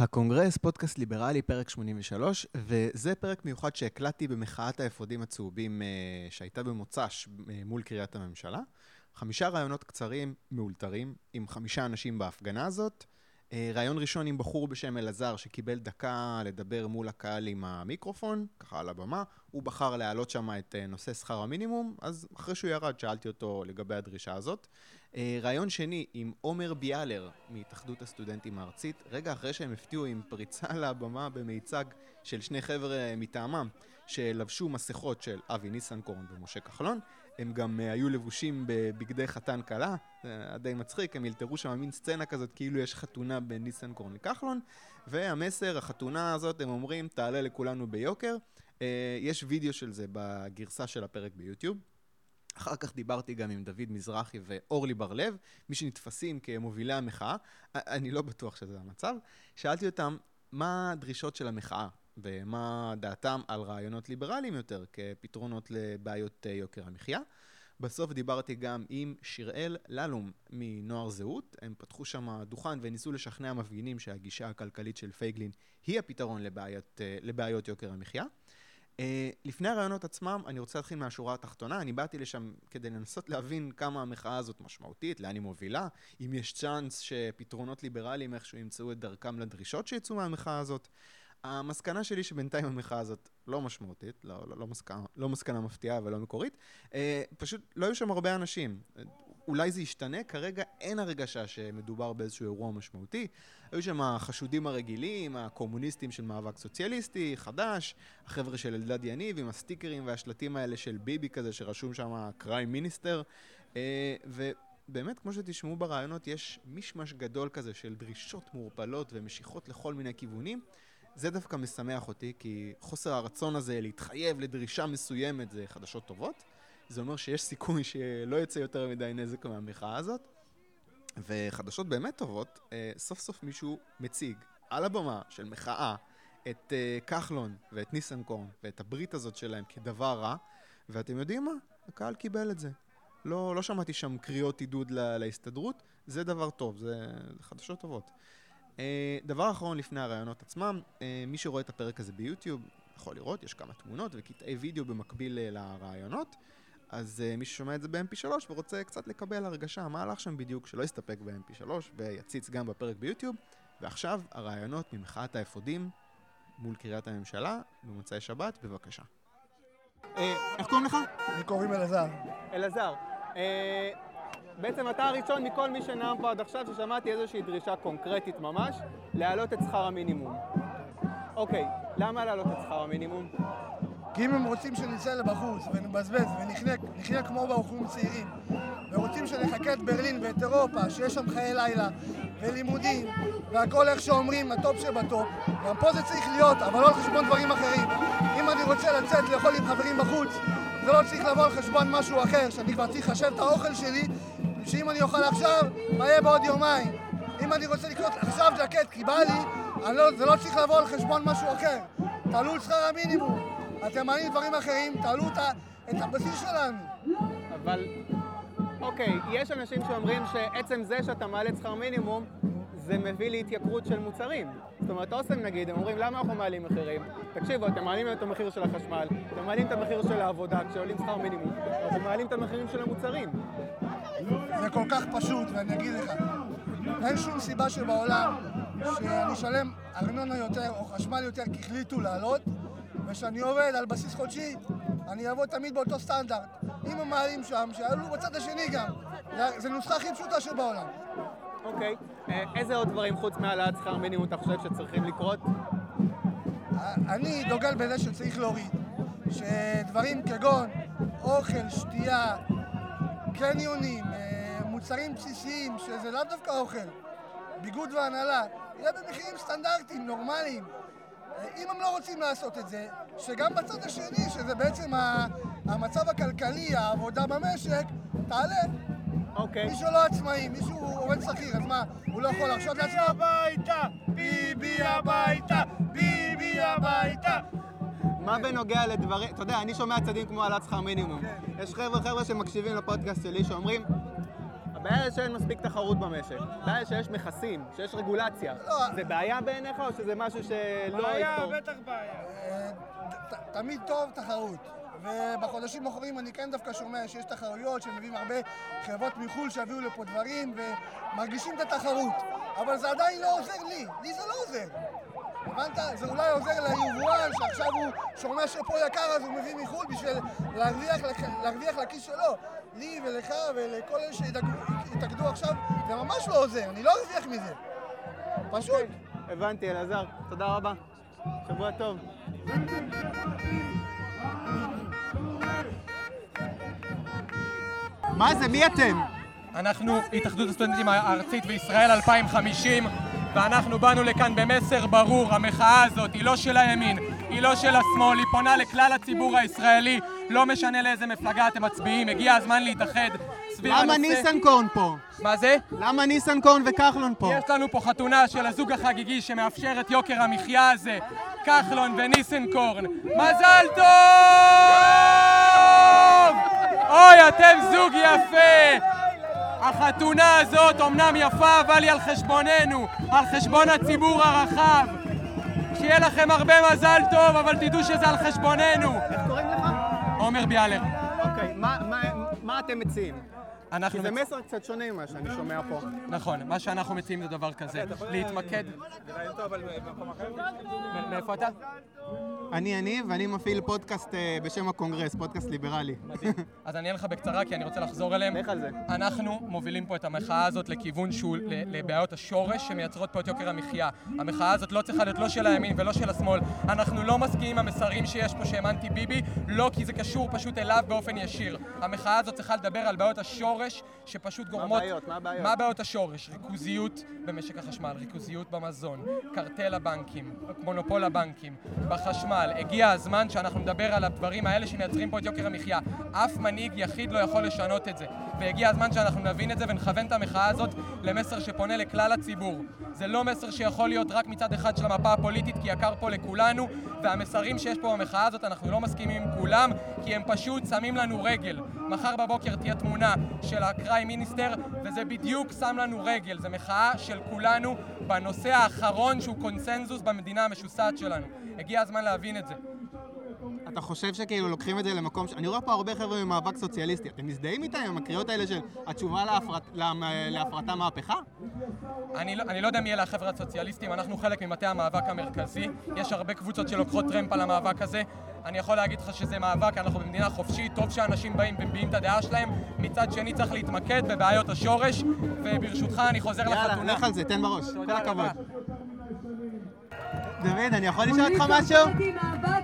הקונגרס, פודקאסט ליברלי, פרק 83, וזה פרק מיוחד שהקלטתי במחאת האפודים הצהובים אה, שהייתה במוצ"ש אה, מול קריית הממשלה. חמישה ראיונות קצרים, מאולתרים, עם חמישה אנשים בהפגנה הזאת. אה, ראיון ראשון עם בחור בשם אלעזר, שקיבל דקה לדבר מול הקהל עם המיקרופון, ככה על הבמה. הוא בחר להעלות שם את נושא שכר המינימום, אז אחרי שהוא ירד שאלתי אותו לגבי הדרישה הזאת. אה, רעיון שני עם עומר ביאלר מהתאחדות הסטודנטים הארצית, רגע אחרי שהם הפתיעו עם פריצה לבמה במיצג של שני חבר'ה מטעמם שלבשו מסכות של אבי ניסנקורן ומשה כחלון, הם גם אה, היו לבושים בבגדי חתן כלה, די מצחיק, הם ילתרו שם מין סצנה כזאת כאילו יש חתונה בין ניסנקורן לכחלון, והמסר, החתונה הזאת, הם אומרים, תעלה לכולנו ביוקר. אה, יש וידאו של זה בגרסה של הפרק ביוטיוב. אחר כך דיברתי גם עם דוד מזרחי ואורלי בר-לב, מי שנתפסים כמובילי המחאה, אני לא בטוח שזה המצב. שאלתי אותם מה הדרישות של המחאה ומה דעתם על רעיונות ליברליים יותר כפתרונות לבעיות אה, יוקר המחיה. בסוף דיברתי גם עם שיראל ללום מנוער זהות, הם פתחו שם דוכן וניסו לשכנע מפגינים שהגישה הכלכלית של פייגלין היא הפתרון לבעיות, אה, לבעיות יוקר המחיה. Uh, לפני הרעיונות עצמם, אני רוצה להתחיל מהשורה התחתונה. אני באתי לשם כדי לנסות להבין כמה המחאה הזאת משמעותית, לאן היא מובילה, אם יש צ'אנס שפתרונות ליברליים איכשהו ימצאו את דרכם לדרישות שיצאו מהמחאה הזאת. המסקנה שלי שבינתיים המחאה הזאת לא משמעותית, לא, לא, לא, מסקנה, לא מסקנה מפתיעה ולא מקורית, uh, פשוט לא היו שם הרבה אנשים. אולי זה ישתנה, כרגע אין הרגשה שמדובר באיזשהו אירוע משמעותי. היו שם החשודים הרגילים, הקומוניסטים של מאבק סוציאליסטי, חדש, החבר'ה של אלדד יניב עם הסטיקרים והשלטים האלה של ביבי כזה שרשום שם קריים מיניסטר. אה, ובאמת, כמו שתשמעו ברעיונות, יש מישמש גדול כזה של דרישות מעורפלות ומשיכות לכל מיני כיוונים. זה דווקא משמח אותי, כי חוסר הרצון הזה להתחייב לדרישה מסוימת זה חדשות טובות. זה אומר שיש סיכוי שלא יצא יותר מדי נזק מהמחאה הזאת. וחדשות באמת טובות, אה, סוף סוף מישהו מציג על הבמה של מחאה את אה, כחלון ואת ניסנקורן ואת הברית הזאת שלהם כדבר רע, ואתם יודעים מה? הקהל קיבל את זה. לא, לא שמעתי שם קריאות עידוד לה, להסתדרות, זה דבר טוב, זה, זה חדשות טובות. אה, דבר אחרון לפני הרעיונות עצמם, מי שרואה את הפרק הזה ביוטיוב יכול לראות, יש כמה תמונות וקטעי וידאו במקביל לרעיונות. אז uh, מי ששומע את זה ב-MP3 ורוצה קצת לקבל הרגשה מה הלך שם בדיוק, שלא יסתפק ב-MP3 ויציץ גם בפרק ביוטיוב. ועכשיו, הרעיונות ממחאת האפודים מול קריית הממשלה במוצאי שבת, בבקשה. אה, איך קוראים לך? לי קוראים אלעזר. אלעזר. אה, בעצם אתה הראשון מכל מי שנאם פה עד עכשיו ששמעתי איזושהי דרישה קונקרטית ממש להעלות את שכר המינימום. אוקיי, למה להעלות את שכר המינימום? כי אם הם רוצים שנצא לבחוץ ונבזבז ונחיה כמו בחורים צעירים ורוצים שנחקה את ברלין ואת אירופה, שיש שם חיי לילה ולימודים והכל איך שאומרים, ה-top שב-top גם פה זה צריך להיות, אבל לא על חשבון דברים אחרים. אם אני רוצה לצאת לאכול עם חברים בחוץ זה לא צריך לבוא על חשבון משהו אחר שאני כבר צריך לחשב את האוכל שלי שאם אני אוכל עכשיו, מה יהיה בעוד יומיים? אם אני רוצה לקנות עכשיו ג'קט כי בא לי, לא, זה לא צריך לבוא על חשבון משהו אחר. תעלו את שכר המינימום אתם מעלים דברים אחרים, תעלו את הבסיס שלנו. אבל, אוקיי, יש אנשים שאומרים שעצם זה שאתה מעלה את שכר מינימום, זה מביא להתייקרות של מוצרים. זאת אומרת, אוסם נגיד, הם אומרים, למה אנחנו מעלים מחירים? תקשיבו, אתם מעלים את המחיר של החשמל, אתם מעלים את המחיר של העבודה כשעולים שכר מינימום, אתם מעלים את המחירים של המוצרים. זה כל כך פשוט, ואני אגיד לך, אין שום סיבה שבעולם שאני אשלם ארנונה יותר או חשמל יותר כי החליטו לעלות, וכשאני עובד על בסיס חודשי, אני אעבוד תמיד באותו סטנדרט. אם הם מעלים שם, שיעלו בצד השני גם. זו נוסחה הכי פשוטה שבעולם. אוקיי. אה, איזה עוד דברים חוץ מהעלאת שכר מינימום אתה חושב שצריכים לקרות? אני דוגל בזה שצריך להוריד. שדברים כגון אוכל, שתייה, קניונים, אה, מוצרים בסיסיים, שזה לאו דווקא אוכל, ביגוד והנהלה, יהיה במחירים סטנדרטיים, נורמליים. אם הם לא רוצים לעשות את זה, שגם בצד השני, שזה בעצם המצב הכלכלי, העבודה במשק, תעלה. אוקיי. מישהו לא עצמאי, מישהו עובד שכיר, אז מה, הוא לא יכול להרשות לעצמו? ביבי הביתה! ביבי הביתה! ביבי הביתה! מה בנוגע לדברים, אתה יודע, אני שומע צדדים כמו העלאת שכר מינימום. כן. יש חבר'ה חבר'ה שמקשיבים לפודקאסט שלי שאומרים, הבעיה שאין מספיק תחרות במשק. הבעיה שיש מכסים, שיש רגולציה. לא. זה בעיה בעיניך או שזה משהו שלא בעיה, יפתור? בטח בעיה. אה, תמיד טוב תחרות. ובחודשים האחרונים אני כן דווקא שומע שיש תחרויות שמביאים הרבה חברות מחו"ל שיביאו לפה דברים ומרגישים את התחרות. אבל זה עדיין לא עוזר לי, לי זה לא עוזר. הבנת? זה אולי עוזר ליבואן שעכשיו הוא שומע שפה יקר אז הוא מביא מחו"ל בשביל להרוויח, להרוויח לכיס שלו. לי ולך ולכל אלה שהתאגדו עכשיו זה ממש לא עוזר, אני לא ארוויח מזה. פשוט. הבנתי, אלעזר. תודה רבה. שבוע טוב. מה זה? מי אתם? אנחנו התאחדות הסטודנטים הארצית בישראל 2050 ואנחנו באנו לכאן במסר ברור, המחאה הזאת היא לא של הימין, היא לא של השמאל, היא פונה לכלל הציבור הישראלי, לא משנה לאיזה מפלגה אתם מצביעים, הגיע הזמן להתאחד סביב למה הנושא... ניסנקורן פה? מה זה? למה ניסנקורן וכחלון פה? יש לנו פה חתונה של הזוג החגיגי שמאפשר את יוקר המחיה הזה, כחלון וניסנקורן. מזל טוב! אוי, אתם זוג יפה! החתונה הזאת אומנם יפה, אבל היא על חשבוננו, על חשבון הציבור הרחב. שיהיה לכם הרבה מזל טוב, אבל תדעו שזה על חשבוננו. איך קוראים לך? עומר ביאלר. אוקיי, מה- אתם מציעים? אנחנו כי זה מצ- מסר קצת שונה ממה שאני שומע פה. נכון, מה שאנחנו מציעים זה דבר כזה, להתמקד... מאיפה אתה? אני אני, ואני מפעיל פודקאסט אה, בשם הקונגרס, פודקאסט ליברלי. אז אני אענה לך בקצרה כי אני רוצה לחזור אליהם. לך על זה. אנחנו מובילים פה את המחאה הזאת לכיוון שהוא לבעיות השורש שמייצרות פה את יוקר המחיה. המחאה הזאת לא צריכה להיות לא של הימין ולא של השמאל. אנחנו לא מסכימים עם המסרים שיש פה שהם אנטי ביבי, לא כי זה קשור פשוט אליו באופן ישיר. המחאה הזאת צריכה לדבר על בעיות השורש שפשוט גורמות... הבעיות? מה הבעיות? מה בעיות השורש? ריכוזיות במשק החשמל, ריכוזיות במזון, קרטל הבנקים, מונופול הבנקים, בחשמל. הגיע הזמן שאנחנו נדבר על הדברים האלה שמייצרים פה את יוקר המחיה. אף מנהיג יחיד לא יכול לשנות את זה. והגיע הזמן שאנחנו נבין את זה ונכוון את המחאה הזאת למסר שפונה לכלל הציבור. זה לא מסר שיכול להיות רק מצד אחד של המפה הפוליטית, כי יקר פה לכולנו, והמסרים שיש פה במחאה הזאת, אנחנו לא מסכימים עם כולם, כי הם פשוט שמים לנו רגל. מחר בבוקר תהיה תמונה של הקריים מיניסטר, וזה בדיוק שם לנו רגל. זה מחאה של כולנו בנושא האחרון שהוא קונסנזוס במדינה המשוסעת שלנו. הגיע הזמן להבין את זה. אתה חושב שכאילו לוקחים את זה למקום ש... אני רואה פה הרבה חבר'ה ממאבק סוציאליסטי. אתם מזדהים איתם עם הקריאות האלה של התשובה להפרט... למ- להפרטה מהפכה? אני לא, אני לא יודע מי אלה החבר'ה הסוציאליסטים, אנחנו חלק ממטה המאבק המרכזי. יש הרבה קבוצות שלוקחות טרמפ על המאבק הזה. אני יכול להגיד לך שזה מאבק, אנחנו במדינה חופשית, טוב שאנשים באים ומביעים את הדעה שלהם. מצד שני צריך להתמקד בבעיות השורש, וברשותך אני חוזר יאללה, לחתונה. לך על זה, תן בראש. כל תודה הכבוד. רבה. דוד, אני יכול לשאול אותך משהו?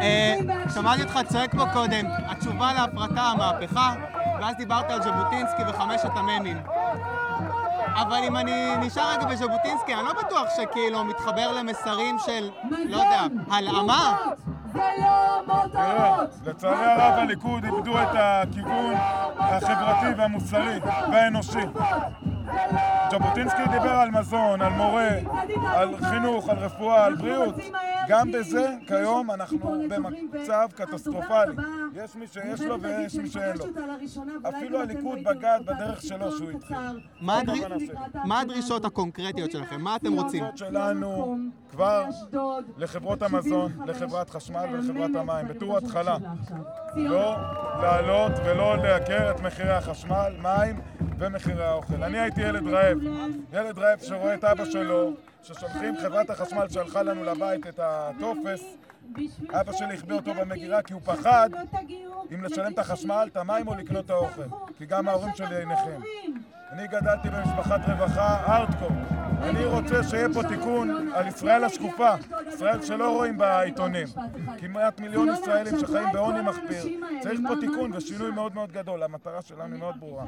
אה, שמעתי אותך צועק פה קודם, התשובה להפרטה, המהפכה, ואז דיברת על ז'בוטינסקי וחמשת המ"מים. אבל אם אני נשאר רגע בז'בוטינסקי, אני לא בטוח שכאילו מתחבר למסרים של, לא יודע, הלאמה. זה לא מותרות. לצערי הרב הליכוד איבדו את הכיוון החברתי והמוסרי והאנושי. ז'בוטינסקי דיבר על מזון, על מורה, על חינוך, על רפואה, על בריאות. גם בזה כיום אנחנו במצב קטסטרופלי. יש מי שיש לו ויש מי שאין לו. אפילו הליכוד בגד בדרך שלו שהוא התחיל. מה הדרישות הקונקרטיות שלכם? מה אתם רוצים? הדרישות שלנו כבר לחברות המזון, לחברת חשמל ולחברת המים, בתור התחלה. לא לעלות ולא לייקר את מחירי החשמל, מים ומחירי האוכל. אני הייתי ילד רעב. ילד רעב שרואה את אבא שלו, ששולחים חברת החשמל שלחה לנו לבית את הטופס, אבא שלי החביא אותו במגירה כי הוא פחד אם לשלם את החשמל, את המים או לקנות את האוכל. כי גם ההורים שלי נכים. אני גדלתי במשפחת רווחה ארדקור. אני רוצה שיהיה פה תיקון על ישראל השקופה, ישראל שלא רואים בעיתונים. כמעט מיליון ישראלים שחיים בעוני מחפיר. צריך פה תיקון ושינוי מאוד מאוד גדול. המטרה שלנו היא מאוד ברורה.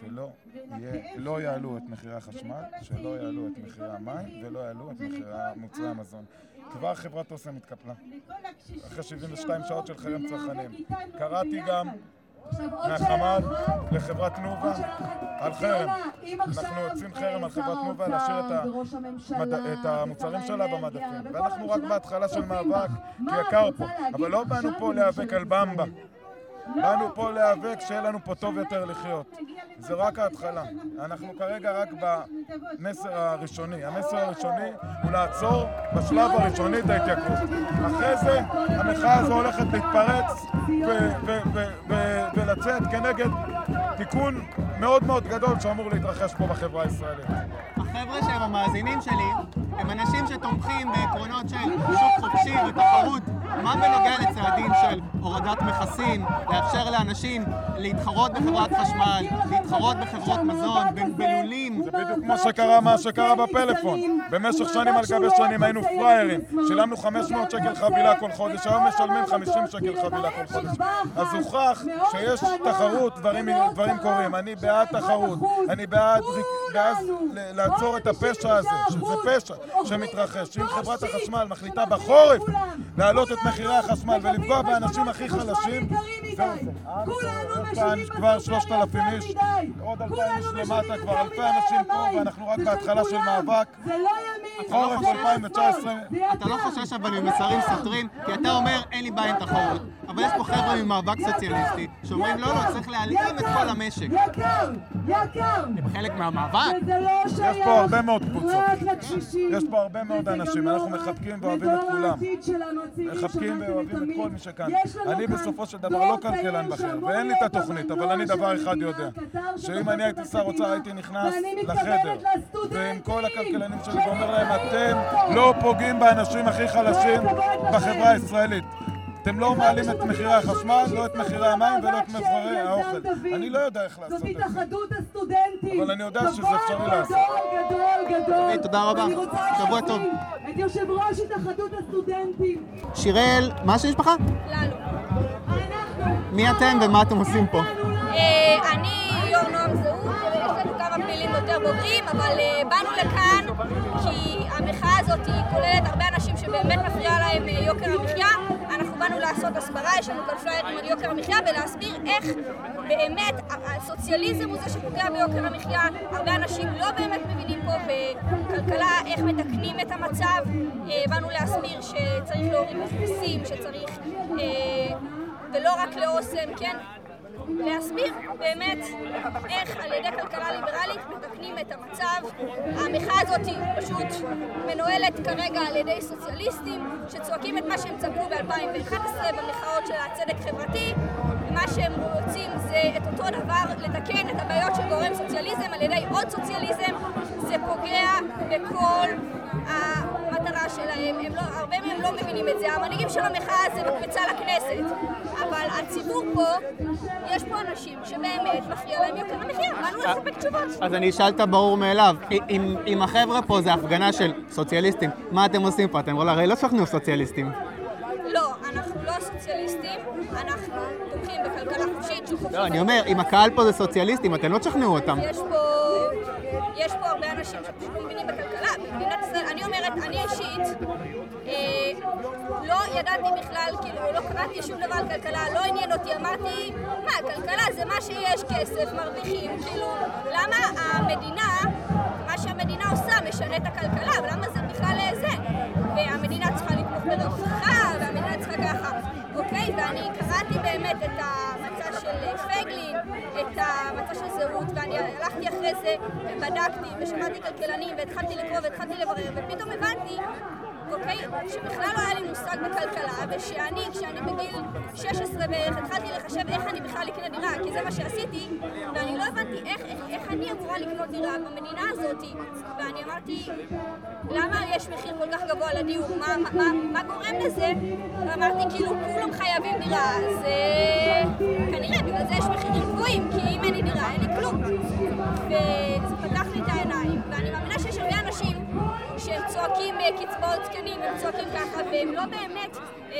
שלא יהיה, לא יעלו את מחירי החשמל, שלא יעלו את מחירי המים ולא יעלו את מחירי מוצרי המזון. כבר חברת אוסם התקפלה, אחרי 72 שעות של חרם צרכנים. קראתי גם מהחמ"ל לחברת תנובה על חרם. אנחנו יוצאים חרם על חברת תנובה להשאיר את המוצרים שלה במדפים. ואנחנו רק בהתחלה של מאבק, כי יקר פה. אבל לא באנו פה להיאבק על במבה. באנו פה להיאבק שיהיה לנו פה טוב יותר לחיות. זה רק ההתחלה. אנחנו כרגע רק במסר הראשוני. המסר הראשוני הוא לעצור בשלב הראשוני את ההתייקרות. אחרי זה המחאה הזו הולכת להתפרץ ולצאת כנגד תיקון מאוד מאוד גדול שאמור להתרחש פה בחברה הישראלית. החבר'ה שהם המאזינים שלי הם אנשים שתומכים בעקרונות של שוק חופשי ותחרות. מה בנוגע לצעדים של הורדת מכסים, לאפשר לאנשים להתחרות בחברת חשמל, להתחרות בחברות מזון, בלולים? זה בדיוק כמו שקרה מה שקרה בפלאפון. במשך שנים על גבי שנים היינו פראיירים. שילמנו 500 שקל חבילה כל חודש, היום משלמים 50 שקל חבילה כל חודש. אז הוכח שיש תחרות, דברים, קורים. אני בעד תחרות. אני בעד לעצור את הפשע הזה, שזה פשע שמתרחש. אם חברת החשמל מחליטה בחורף להעלות את מחירי החשמל ולפגוע באנשים הכי חלשים, זה. יש כבר שלושת אלפים איש, עוד אלפיים איש למטה, כבר אלפי אנשים פה, ואנחנו רק בהתחלה של מאבק. חורף 2019. אתה לא חושש אבל ממסרים סותרים, כי אתה אומר אין לי בעיה עם תחרות. אבל יש פה חבר'ה ממאבק סוציאליסטי, שאומרים לא, לא, צריך להלאים את כל המשק. יקר! יקר! הם חלק מהמאבק. יש פה הרבה מאוד קבוצות. יש פה הרבה מאוד אנשים, אנחנו מחבקים ואוהבים את כולם. מחבקים ואוהבים את כל מי שכאן. אני בסופו של דבר לא כלכלן בכיר, ואין לי את התוכנית, אבל אני דבר אחד יודע, שאם אני הייתי שר אוצר הייתי נכנס לחדר, ועם כל הכלכלנים שלי ואומר להם, אתם לא פוגעים באנשים הכי חלשים בחברה הישראלית. אתם לא מעלים את מחירי החשמל, לא את מחירי המים ולא את מחירי האוכל. אני לא יודע איך לעשות את זה. זאת התאחדות הסטודנטים. אבל אני יודע שזה אפשרי לעשות. גדול, גדול, גדול. תודה רבה. שבוע טוב. את יושב ראש התאחדות הסטודנטים. שיראל, מה השם משפחה? ללו. מי אתם ומה אתם עושים פה? אה, אני יותר בוגרים, אבל אה, באנו לכאן כי המחאה הזאת כוללת הרבה אנשים שבאמת מפריע להם אה, יוקר המחיה. אנחנו באנו לעשות הסברה, יש לנו כאן פליירים על יוקר המחיה ולהסביר איך באמת הסוציאליזם הוא זה שפוגע ביוקר המחיה. הרבה אנשים לא באמת מבינים פה בכלכלה איך מתקנים את המצב. באנו להסביר שצריך להוריד מכסים, שצריך... ולא רק לאוסם, כן? להסביר באמת איך על ידי כלכלה ליברלית מתקנים את המצב. המחאה הזאת פשוט מנוהלת כרגע על ידי סוציאליסטים שצועקים את מה שהם צעקו ב-2011 במחאות של הצדק חברתי. מה שהם רוצים זה את אותו דבר, לתקן את הבעיות שגורם סוציאליזם על ידי עוד סוציאליזם. זה פוגע בכל המטרה שלהם. הם לא, הרבה מהם לא מבינים את זה. המנהיגים של המחאה זה מקבצה לכנסת. אבל הציבור פה, יש פה אנשים שבאמת מפריע להם יוקר המחיה. באנו לספק תשובות. אז אני אשאל את הברור מאליו. אם, אם החבר'ה פה זה הפגנה של סוציאליסטים, מה אתם עושים פה? אתם הרי לא שכנעו סוציאליסטים. לא, אנחנו לא סוציאליסטים, אנחנו תומכים בכלכלה חופשית. לא, אני אומר, אם הקהל פה זה סוציאליסטים, אתם לא תשכנעו אותם. יש פה... יש פה הרבה אנשים שפשוט לא מבינים בכלכלה. במדינת ישראל, אני אומרת, אני אישית אה, לא ידעתי בכלל, כאילו, לא קראתי שום דבר על כלכלה, לא עניין אותי, אמרתי, מה, כלכלה זה מה שיש כסף, מרוויחים, כאילו, למה המדינה, מה שהמדינה עושה, משנה את הכלכלה, ולמה זה בכלל זה? והמדינה צריכה לתמוך ברווחה, והמדינה צריכה ככה, אוקיי? ואני קראתי באמת את של פייגלין, את המצע של זהות, ואני הלכתי אחרי זה ובדקתי ושמעתי כלכלנים והתחלתי לקרוא והתחלתי לברר, ופתאום הבנתי אוקיי? שבכלל לא היה לי מושג בכלכלה, ושאני, כשאני בגיל 16 בערך, התחלתי לחשב איך אני בכלל אקנה דירה, כי זה מה שעשיתי, ואני לא הבנתי איך, איך, איך אני אמורה לקנות דירה במדינה הזאת, ואני אמרתי, למה יש מחיר כל כך גבוה לדיור? מה, מה, מה, מה גורם לזה? ואמרתי, כאילו, כולם חייבים דירה, אז זה יש מחירים גבוהים, כי אם אין לי דירה, אין לי כלום. וזה פתח לי את העיניים, ואני מאמינה שיש הרבה אנשים שהם צועקים קצבאות זקנים, הם צועקים ככה, והם לא באמת,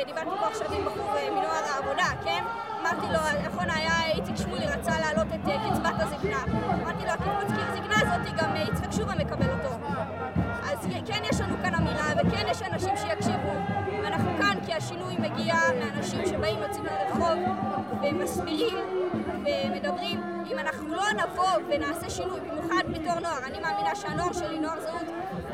דיברתי פה עכשיו עם בחור מנוער העבודה, כן? אמרתי לו, נכון היה איציק שמולי רצה להעלות את קצבת הזקנה. אמרתי לו, הקצבת הזקנה הזאת גם יצחק שובה מקבל אותו. אז כן יש לנו כאן אמירה, וכן יש אנשים שיקשיבו. ואנחנו כאן כי השינוי מגיע מאנשים שבאים, יוצאים לרחוב, ומסבירים, ומדברים. אם אנחנו לא נבוא ונעשה שינוי, במיוחד בתור נוער, אני מאמינה שהנוער שלי, נוער זהות,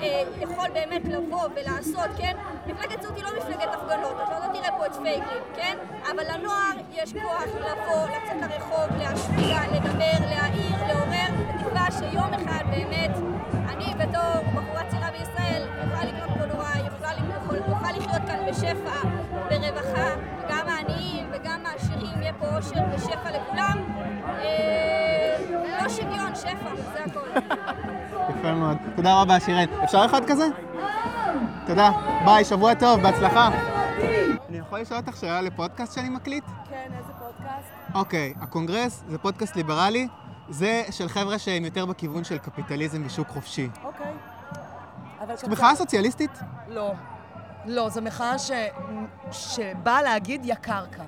אה, יכול באמת לבוא ולעשות, כן? מפלגת זהות היא לא מפלגת הפגנות, אתה לא תראה פה את פייגלין, כן? אבל לנוער יש כוח לבוא, לצאת לרחוב, להשפיע, לדבר, להעיר, לעורר, בתקווה שיום אחד באמת, אני בתור בחורה צעירה בישראל, יכולה לקנות פה נורא, יכולה, יכול, יכולה לחיות כאן בשפע, וגם העשירים, יהיה פה אושר ושפע לכולם. אה, לא שוויון, שפע, זה הכל. יפה מאוד. תודה רבה, שירן. אפשר אחד כזה? תודה. ביי, שבוע טוב, בהצלחה. אני יכול לשאול אותך שאלה לפודקאסט שאני מקליט? כן, איזה פודקאסט? אוקיי, הקונגרס זה פודקאסט ליברלי, זה של חבר'ה שהם יותר בכיוון של קפיטליזם ושוק חופשי. אוקיי. אבל זאת מחאה סוציאליסטית? לא. לא, זו מחאה ש... שבאה להגיד יקר כאן.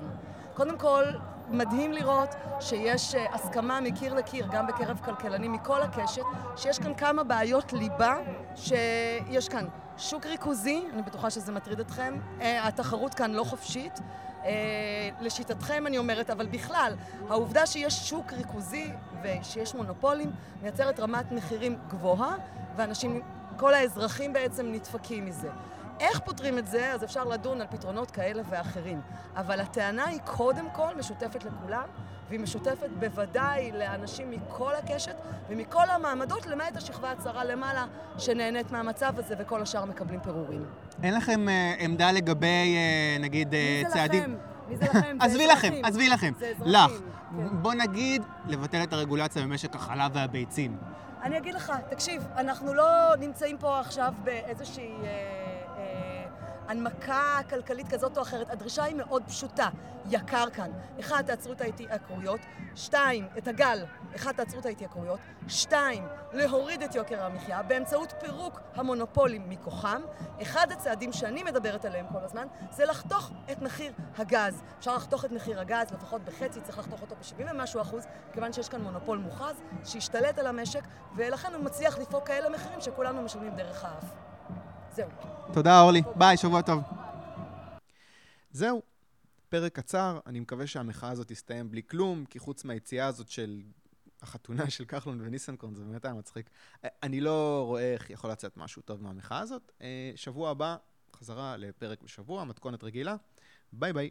קודם כל, מדהים לראות שיש אה, הסכמה מקיר לקיר, גם בקרב כלכלנים מכל הקשת, שיש כאן כמה בעיות ליבה, שיש כאן שוק ריכוזי, אני בטוחה שזה מטריד אתכם, אה, התחרות כאן לא חופשית. אה, לשיטתכם אני אומרת, אבל בכלל, העובדה שיש שוק ריכוזי ושיש מונופולים מייצרת רמת מחירים גבוהה, ואנשים, כל האזרחים בעצם נדפקים מזה. איך פותרים את זה? אז אפשר לדון על פתרונות כאלה ואחרים. אבל הטענה היא קודם כל משותפת לכולם, והיא משותפת בוודאי לאנשים מכל הקשת ומכל המעמדות, למעט השכבה הצרה למעלה, שנהנית מהמצב הזה, וכל השאר מקבלים פירורים. אין לכם אה, עמדה לגבי, אה, נגיד, אה, צעדים... לכם? מי זה לכם? עזבי לכם. עזבי לכם. זה אזרחים, לך. כן. בוא נגיד, לבטל את הרגולציה במשק החלב והביצים. אני אגיד לך, תקשיב, אנחנו לא נמצאים פה עכשיו באיזושהי אה, הנמקה כלכלית כזאת או אחרת. הדרישה היא מאוד פשוטה, יקר כאן. אחד, תעצרו את ההתייקרויות. שתיים, את הגל. אחד, תעצרו את ההתייקרויות. שתיים, להוריד את יוקר המחיה באמצעות פירוק המונופולים מכוחם. אחד הצעדים שאני מדברת עליהם כל הזמן, זה לחתוך את מחיר הגז. אפשר לחתוך את מחיר הגז, לפחות בחצי, צריך לחתוך אותו ב-70 ומשהו אחוז, כיוון שיש כאן מונופול מוכרז, שהשתלט על המשק, ולכן הוא מצליח לפרוק כאלה מחירים שכולנו משלמים דרך האף. זהו. תודה, אורלי. ביי, שבוע טוב. זהו, פרק קצר. אני מקווה שהמחאה הזאת תסתיים בלי כלום, כי חוץ מהיציאה הזאת של החתונה של כחלון וניסנקורן, זה באמת היה מצחיק. אה, אני לא רואה איך יכול לצאת משהו טוב מהמחאה הזאת. אה, שבוע הבא, חזרה לפרק בשבוע, מתכונת רגילה. ביי ביי.